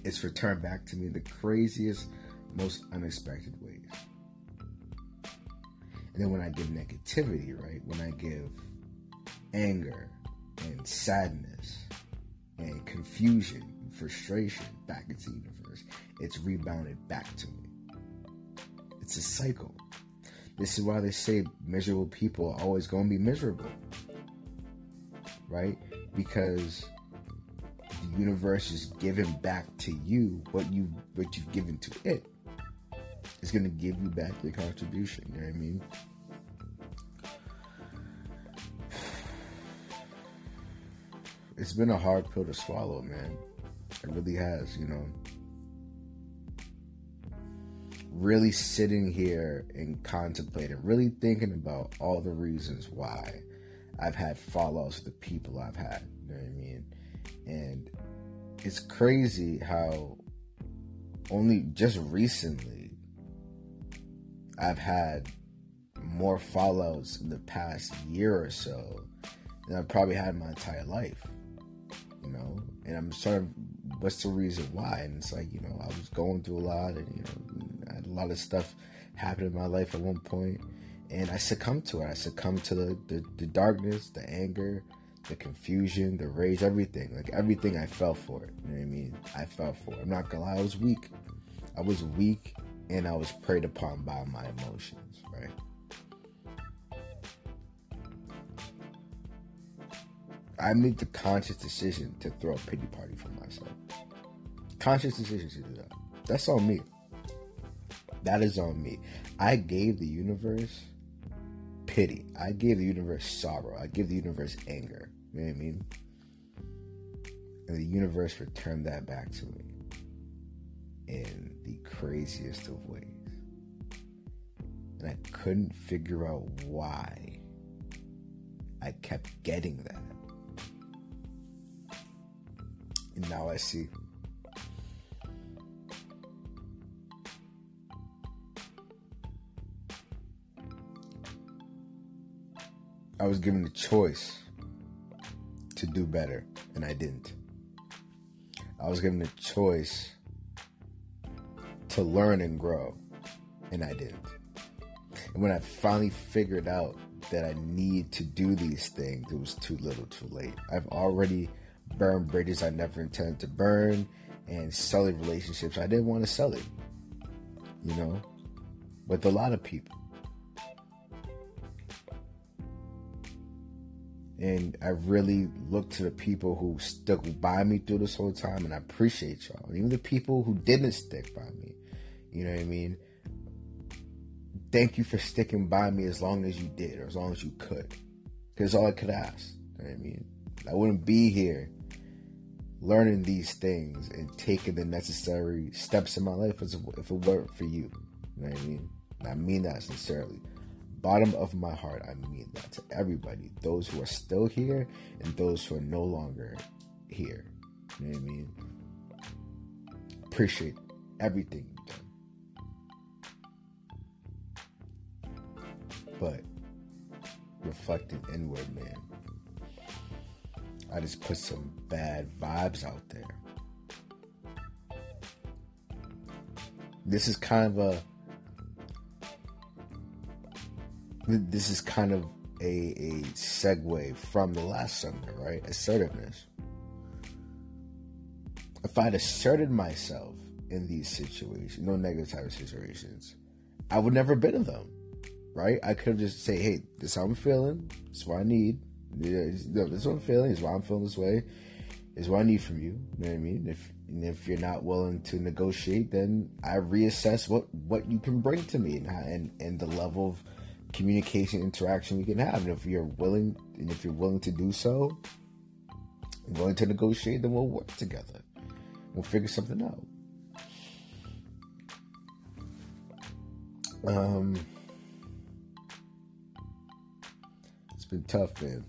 it's returned back to me the craziest, most unexpected ways. And then when I give negativity, right? When I give anger and sadness and confusion and frustration back into the universe, it's rebounded back to me. It's a cycle. This is why they say miserable people are always going to be miserable. Right? Because the universe is giving back to you what you what you've given to it. It's gonna give you back your contribution. You know what I mean? It's been a hard pill to swallow, man. It really has, you know. Really sitting here and contemplating, really thinking about all the reasons why I've had fallouts with the people I've had. You know what I mean? And it's crazy how only just recently I've had more fallouts in the past year or so than I've probably had my entire life. You know, and I'm sort of what's the reason why? And it's like, you know, I was going through a lot and, you know, I had a lot of stuff happen in my life at one point and I succumbed to it. I succumbed to the, the, the darkness, the anger, the confusion, the rage, everything. Like everything I fell for it. You know what I mean? I fell for it. I'm not gonna lie, I was weak. I was weak and I was preyed upon by my emotions, right? I made the conscious decision to throw a pity party for myself. Conscious decision to do that. That's on me. That is on me. I gave the universe pity. I gave the universe sorrow. I gave the universe anger. You know what I mean? And the universe returned that back to me in the craziest of ways. And I couldn't figure out why I kept getting that. And now I see. I was given the choice to do better, and I didn't. I was given the choice to learn and grow, and I didn't. And when I finally figured out that I need to do these things, it was too little too late. I've already burned bridges I never intended to burn and selling relationships I didn't want to sell it. You know? With a lot of people. And I really look to the people who stuck by me through this whole time, and I appreciate y'all. And even the people who didn't stick by me, you know what I mean? Thank you for sticking by me as long as you did, or as long as you could. Because all I could ask. You know I mean? I wouldn't be here learning these things and taking the necessary steps in my life if it weren't for you. You know what I mean? I mean that sincerely bottom of my heart, I mean that to everybody. Those who are still here and those who are no longer here. You know what I mean? Appreciate everything But reflecting inward, man. I just put some bad vibes out there. This is kind of a this is kind of a, a segue from the last segment, right? Assertiveness. If I'd asserted myself in these situations, no negative type of situations, I would never have been in them, right? I could have just say, hey, this is how I'm feeling. This is what I need. This is what I'm feeling. This is why I'm feeling this way. This is what I need from you. You know what I mean? If if you're not willing to negotiate, then I reassess what what you can bring to me and and, and the level of communication interaction we can have. And if you're willing, and if you're willing to do so, willing to negotiate, then we'll work together. We'll figure something out. Um, been tough, man.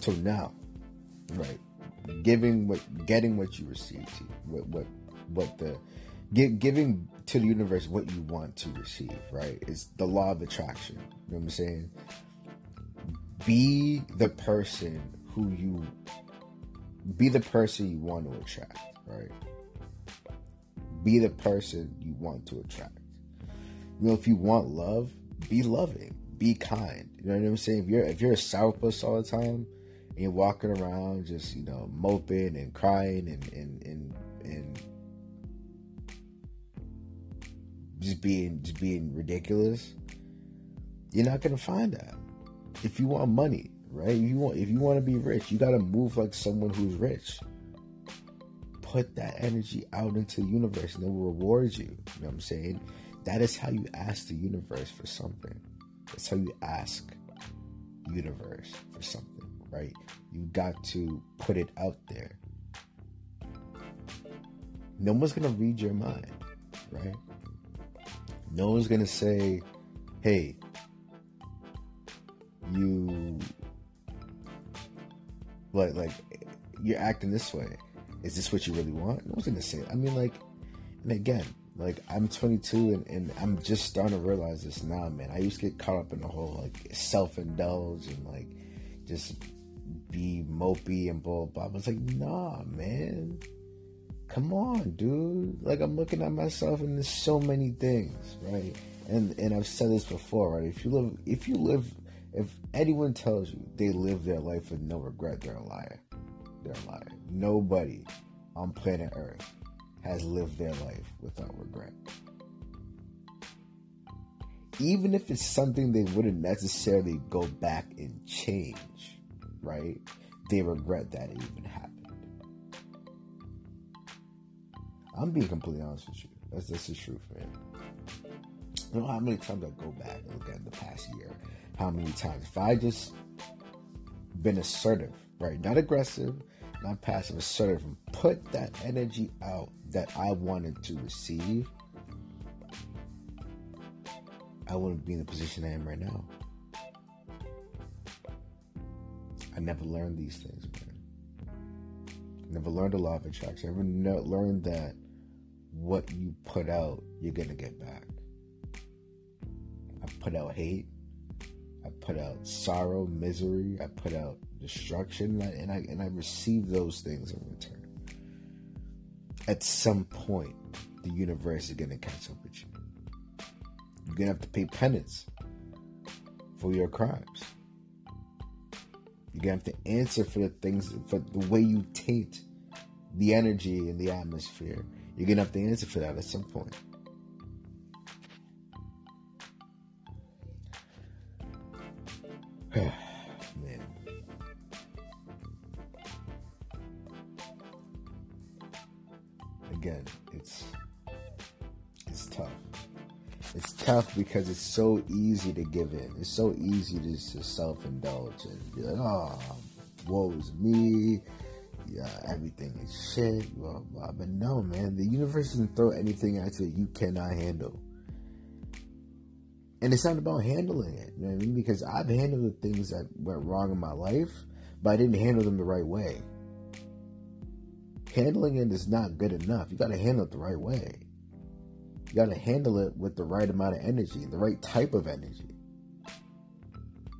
So now, right, giving what, getting what you receive, what what what the give, giving to the universe what you want to receive, right? It's the law of attraction. You know what I'm saying? Be the person who you be the person you want to attract, right? Be the person you want to attract. You know, if you want love, be loving, be kind. You know what I'm saying? If you're if you're a sourpuss all the time and you're walking around just, you know, moping and crying and and and, and just being just being ridiculous, you're not gonna find that. If you want money, right? If you want if you want to be rich, you gotta move like someone who's rich. Put that energy out into the universe and it will reward you. You know what I'm saying? That is how you ask the universe for something. That's how you ask universe for something, right? You got to put it out there. No one's gonna read your mind, right? No one's gonna say, "Hey, you like like you're acting this way. Is this what you really want?" No one's gonna say. It. I mean, like, and again, like I'm 22 and, and I'm just starting to realize this now, man. I used to get caught up in the whole like self-indulge and like just be mopey and blah blah. blah. It's like, nah, man come on, dude. Like I'm looking at myself and there's so many things, right? And and I've said this before, right? If you live if you live if anyone tells you they live their life with no regret, they're a liar. They're a liar. Nobody on planet Earth has lived their life without regret. Even if it's something they wouldn't necessarily go back and change, right? They regret that it even happened. I'm being completely honest with you. That's that's the truth, man. You know how many times I go back and look at the past year? How many times? If I just been assertive, right? Not aggressive, not passive, assertive, and put that energy out that I wanted to receive, I wouldn't be in the position I am right now. I never learned these things, man. Never learned a law of attraction. I never learned that what you put out, you're gonna get back. I put out hate. I put out sorrow, misery. I put out destruction, and I and I, and I receive those things in return. At some point, the universe is gonna catch up with you. You're gonna have to pay penance for your crimes. You're gonna have to answer for the things, for the way you taint the energy and the atmosphere you're gonna have to answer for that at some point. tough because it's so easy to give in. It's so easy to, to self-indulge and be like, oh, woe is me yeah, everything is shit, blah, blah. But no, man, the universe doesn't throw anything at you you cannot handle. And it's not about handling it, you know I mean? Because I've handled the things that went wrong in my life, but I didn't handle them the right way. Handling it is not good enough. You gotta handle it the right way. You gotta handle it with the right amount of energy, the right type of energy.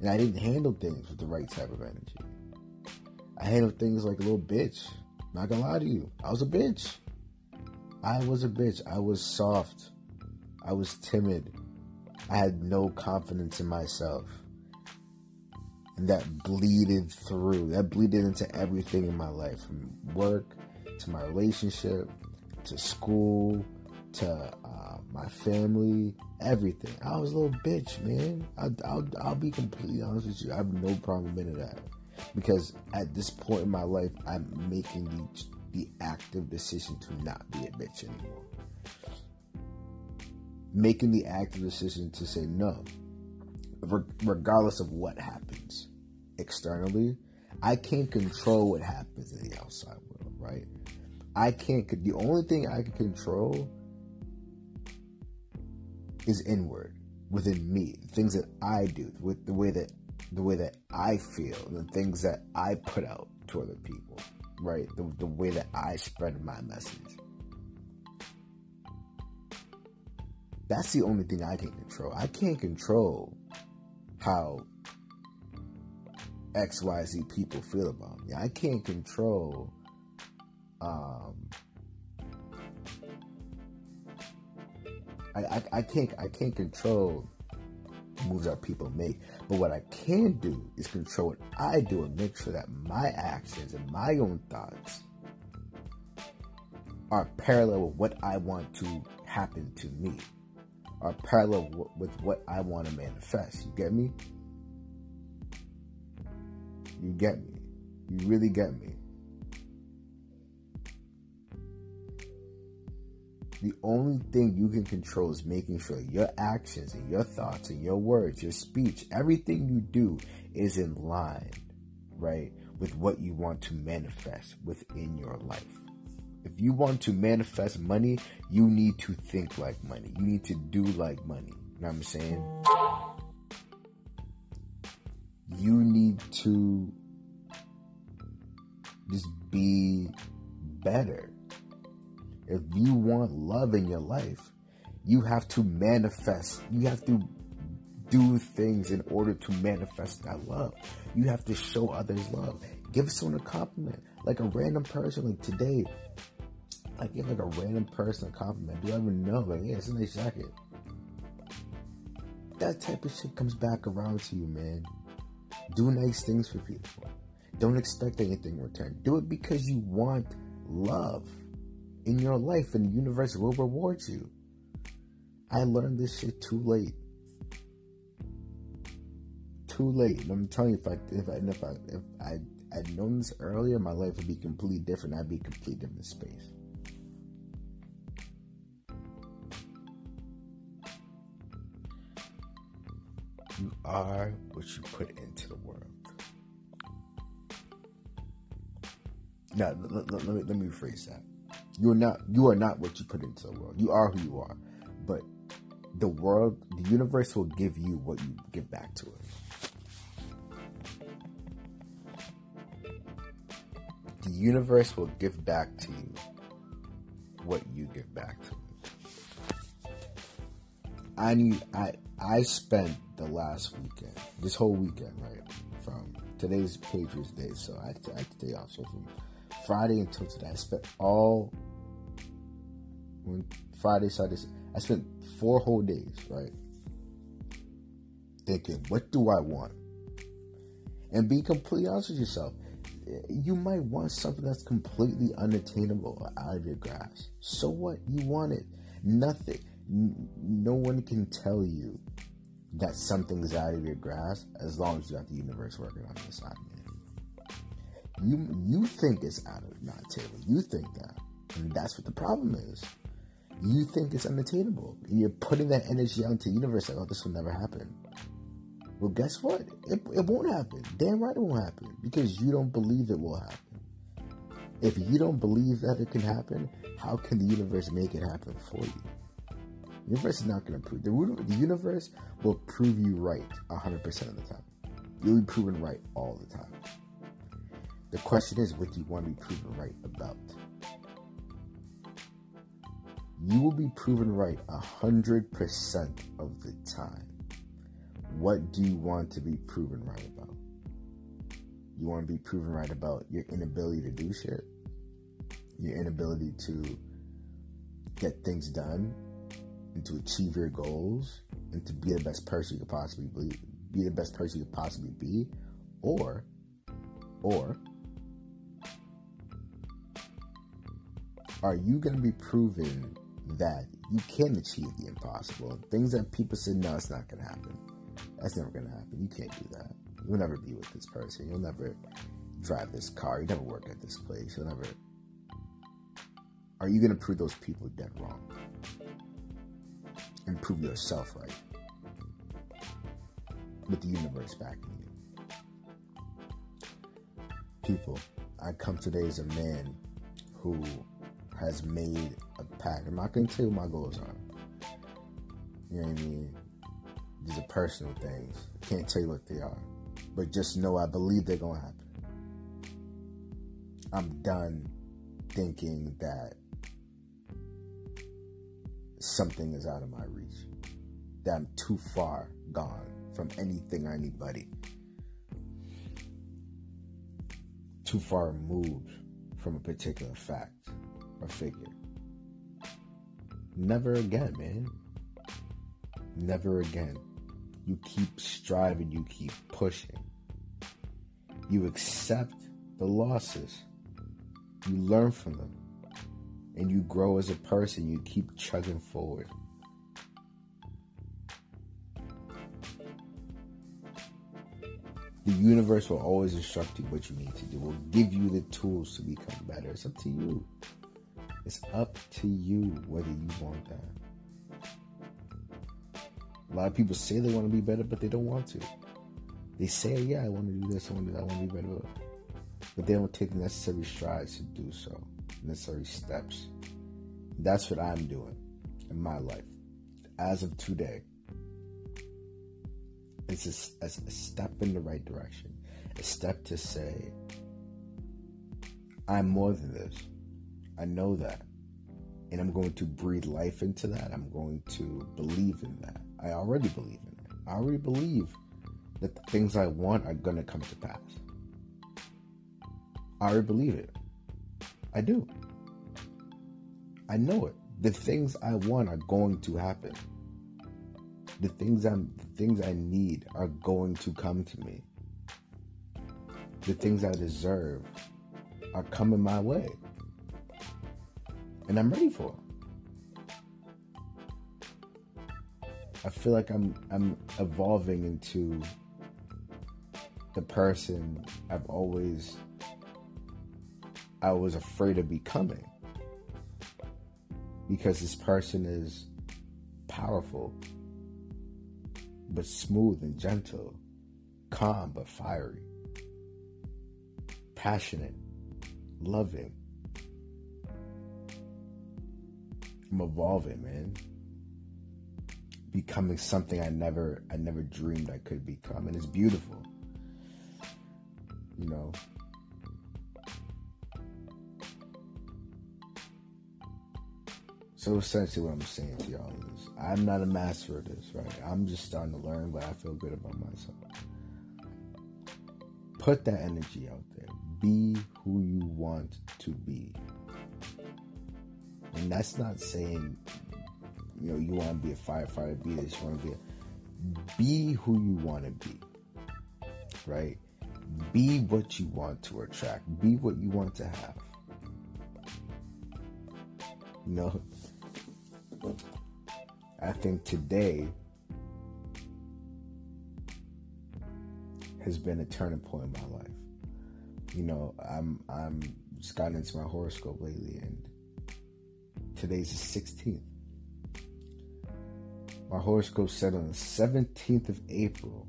And I didn't handle things with the right type of energy. I handled things like a little bitch. Not gonna lie to you. I was a bitch. I was a bitch. I was soft. I was timid. I had no confidence in myself. And that bleeded through. That bleeded into everything in my life, from work to my relationship to school to my family, everything. I was a little bitch, man. I, I'll, I'll be completely honest with you. I have no problem in that because at this point in my life, I'm making the the active decision to not be a bitch anymore. Making the active decision to say no, regardless of what happens externally. I can't control what happens in the outside world, right? I can't. The only thing I can control is inward within me. Things that I do, with the way that the way that I feel, the things that I put out to other people, right? The, the way that I spread my message. That's the only thing I can control. I can't control how XYZ people feel about me. I can't control um I, I, I can't I can't control moves that people make. But what I can do is control what I do and make sure that my actions and my own thoughts are parallel with what I want to happen to me, are parallel with what I want to manifest. You get me? You get me? You really get me? The only thing you can control is making sure your actions and your thoughts and your words, your speech, everything you do is in line, right, with what you want to manifest within your life. If you want to manifest money, you need to think like money. You need to do like money. You know what I'm saying? You need to just be better if you want love in your life, you have to manifest. You have to do things in order to manifest that love. You have to show others love. Give someone a compliment. Like a random person, like today, like give like a random person a compliment. Do I even know? Like, yeah, it's a nice jacket. That type of shit comes back around to you, man. Do nice things for people. Don't expect anything in return. Do it because you want love in your life and the universe will reward you. I learned this shit too late. Too late. And I'm telling you, if I if I if I if I had known this earlier, my life would be completely different. I'd be a completely different space. You are what you put into the world. Now, let, let, let me, let me rephrase that. You're not you are not what you put into the world. You are who you are. But the world, the universe will give you what you give back to it. The universe will give back to you what you give back to it. I need I I spent the last weekend, this whole weekend, right? From today's Patriots Day, so I had to, I had to day off. So from Friday until today, I spent all Friday, Saturday, I spent four whole days, right? Thinking, what do I want? And be completely honest with yourself. You might want something that's completely unattainable out of your grasp. So what? You want it. Nothing. No one can tell you that something's out of your grasp as long as you got the universe working on your side. You you think it's out of not table. You think that. And that's what the problem is you think it's unattainable. You're putting that energy out into the universe like, oh, this will never happen. Well, guess what? It, it won't happen. Damn right it won't happen because you don't believe it will happen. If you don't believe that it can happen, how can the universe make it happen for you? The universe is not going to prove the, the universe will prove you right 100% of the time. You'll be proven right all the time. The question is, what do you want to be proven right about? You will be proven right 100% of the time. What do you want to be proven right about? You want to be proven right about your inability to do shit, your inability to get things done, and to achieve your goals, and to be the best person you could possibly be, be the best person you could possibly be, Or, or, are you going to be proven that you can achieve the impossible? Things that people say, no, it's not going to happen. That's never going to happen. You can't do that. You'll never be with this person. You'll never drive this car. You'll never work at this place. You'll never. Are you going to prove those people dead wrong? And prove yourself right? With the universe backing you. People, I come today as a man who has made a. I'm not going tell you what my goals are. You know what I mean? These are personal things. I can't tell you what they are. But just know I believe they're going to happen. I'm done thinking that something is out of my reach. That I'm too far gone from anything or anybody. Too far removed from a particular fact or figure. Never again, man. Never again. You keep striving, you keep pushing. You accept the losses, you learn from them, and you grow as a person. You keep chugging forward. The universe will always instruct you what you need to do. Will give you the tools to become better. It's up to you. It's up to you whether you want that. A lot of people say they want to be better, but they don't want to. They say, yeah, I want to do this, I want to do that, I want to be better. But they don't take the necessary strides to do so, necessary steps. That's what I'm doing in my life. As of today, it's a, a, a step in the right direction. A step to say, I'm more than this. I know that. And I'm going to breathe life into that. I'm going to believe in that. I already believe in it. I already believe that the things I want are going to come to pass. I already believe it. I do. I know it. The things I want are going to happen. The things I'm the things I need are going to come to me. The things I deserve are coming my way and I'm ready for it. I feel like I'm I'm evolving into the person I've always I was afraid of becoming. Because this person is powerful, but smooth and gentle, calm but fiery, passionate, loving, I'm evolving, man. Becoming something I never I never dreamed I could become. And it's beautiful. You know. So essentially what I'm saying to y'all is I'm not a master of this, right? I'm just starting to learn, but I feel good about myself. Put that energy out there. Be who you want to be. And that's not saying, you know, you want to be a firefighter, be this, you want to be a, be who you want to be, right? Be what you want to attract. Be what you want to have. You know, I think today has been a turning point in my life. You know, I'm I'm just gotten into my horoscope lately, and Today's the 16th. My horoscope said on the 17th of April,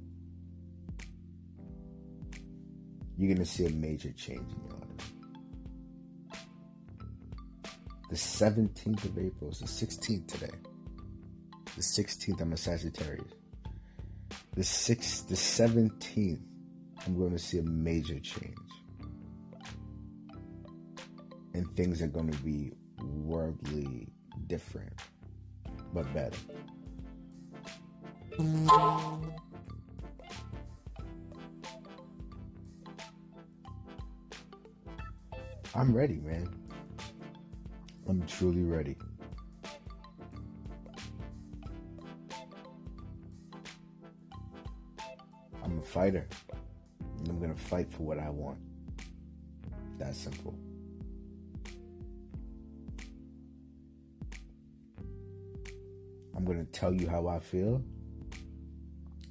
you're going to see a major change in your life. The 17th of April is the 16th today. The 16th, I'm a Sagittarius. The 6th, the 17th, I'm going to see a major change. And things are going to be worldly different, but better. I'm ready, man. I'm truly ready. I'm a fighter. And I'm going to fight for what I want. That simple. I'm going to tell you how I feel.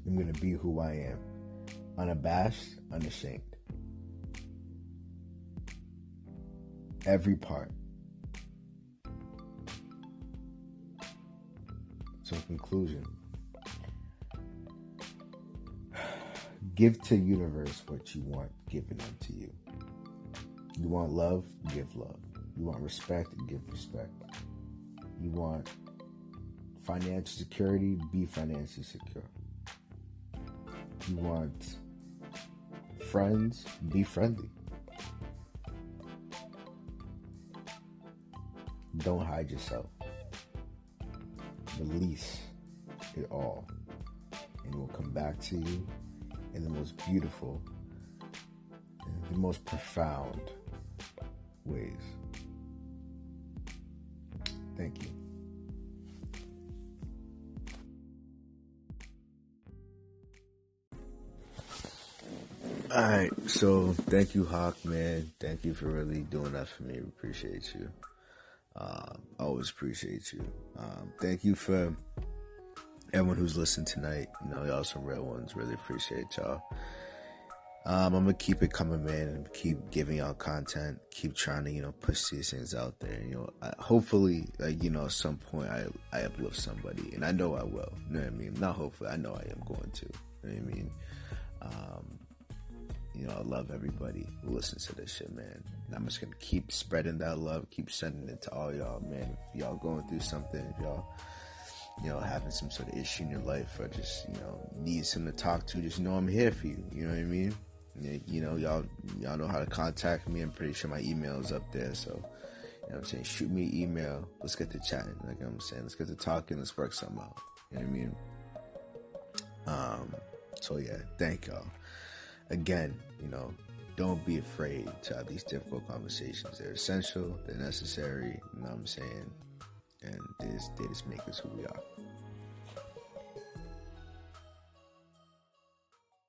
I'm going to be who I am. Unabashed, unashamed. Every part. So, in conclusion, give to universe what you want given unto you. You want love, give love. You want respect, give respect. You want financial security, be financially secure. You want friends, be friendly. Don't hide yourself. Release it all, and it will come back to you in the most beautiful, the most profound ways. Thank you. All right, so thank you, Hawk, man. Thank you for really doing that for me. Appreciate you. Uh, always appreciate you. Um, thank you for everyone who's listened tonight. You know, y'all some real ones. Really appreciate y'all. Um, I'm gonna keep it coming, man, and keep giving y'all content. Keep trying to, you know, push these things out there. You know, I, hopefully, like you know, at some point, I I uplift somebody, and I know I will. You know what I mean? Not hopefully, I know I am going to. You know what I mean? Um, you know, I love everybody who listens to this shit, man. And I'm just gonna keep spreading that love, keep sending it to all y'all, man. If y'all going through something, if y'all, you know, having some sort of issue in your life, or just, you know, need someone to talk to, just know I'm here for you. You know what I mean? You know, y'all, y'all know how to contact me. I'm pretty sure my email is up there, so. You know I'm saying? Shoot me email. Let's get to chatting. Like I'm saying, let's get to talking. Let's work something out. You know what I mean? Um, so yeah, thank y'all again, you know, don't be afraid to have these difficult conversations. They're essential, they're necessary, you know what I'm saying? And they just, they just make us who we are.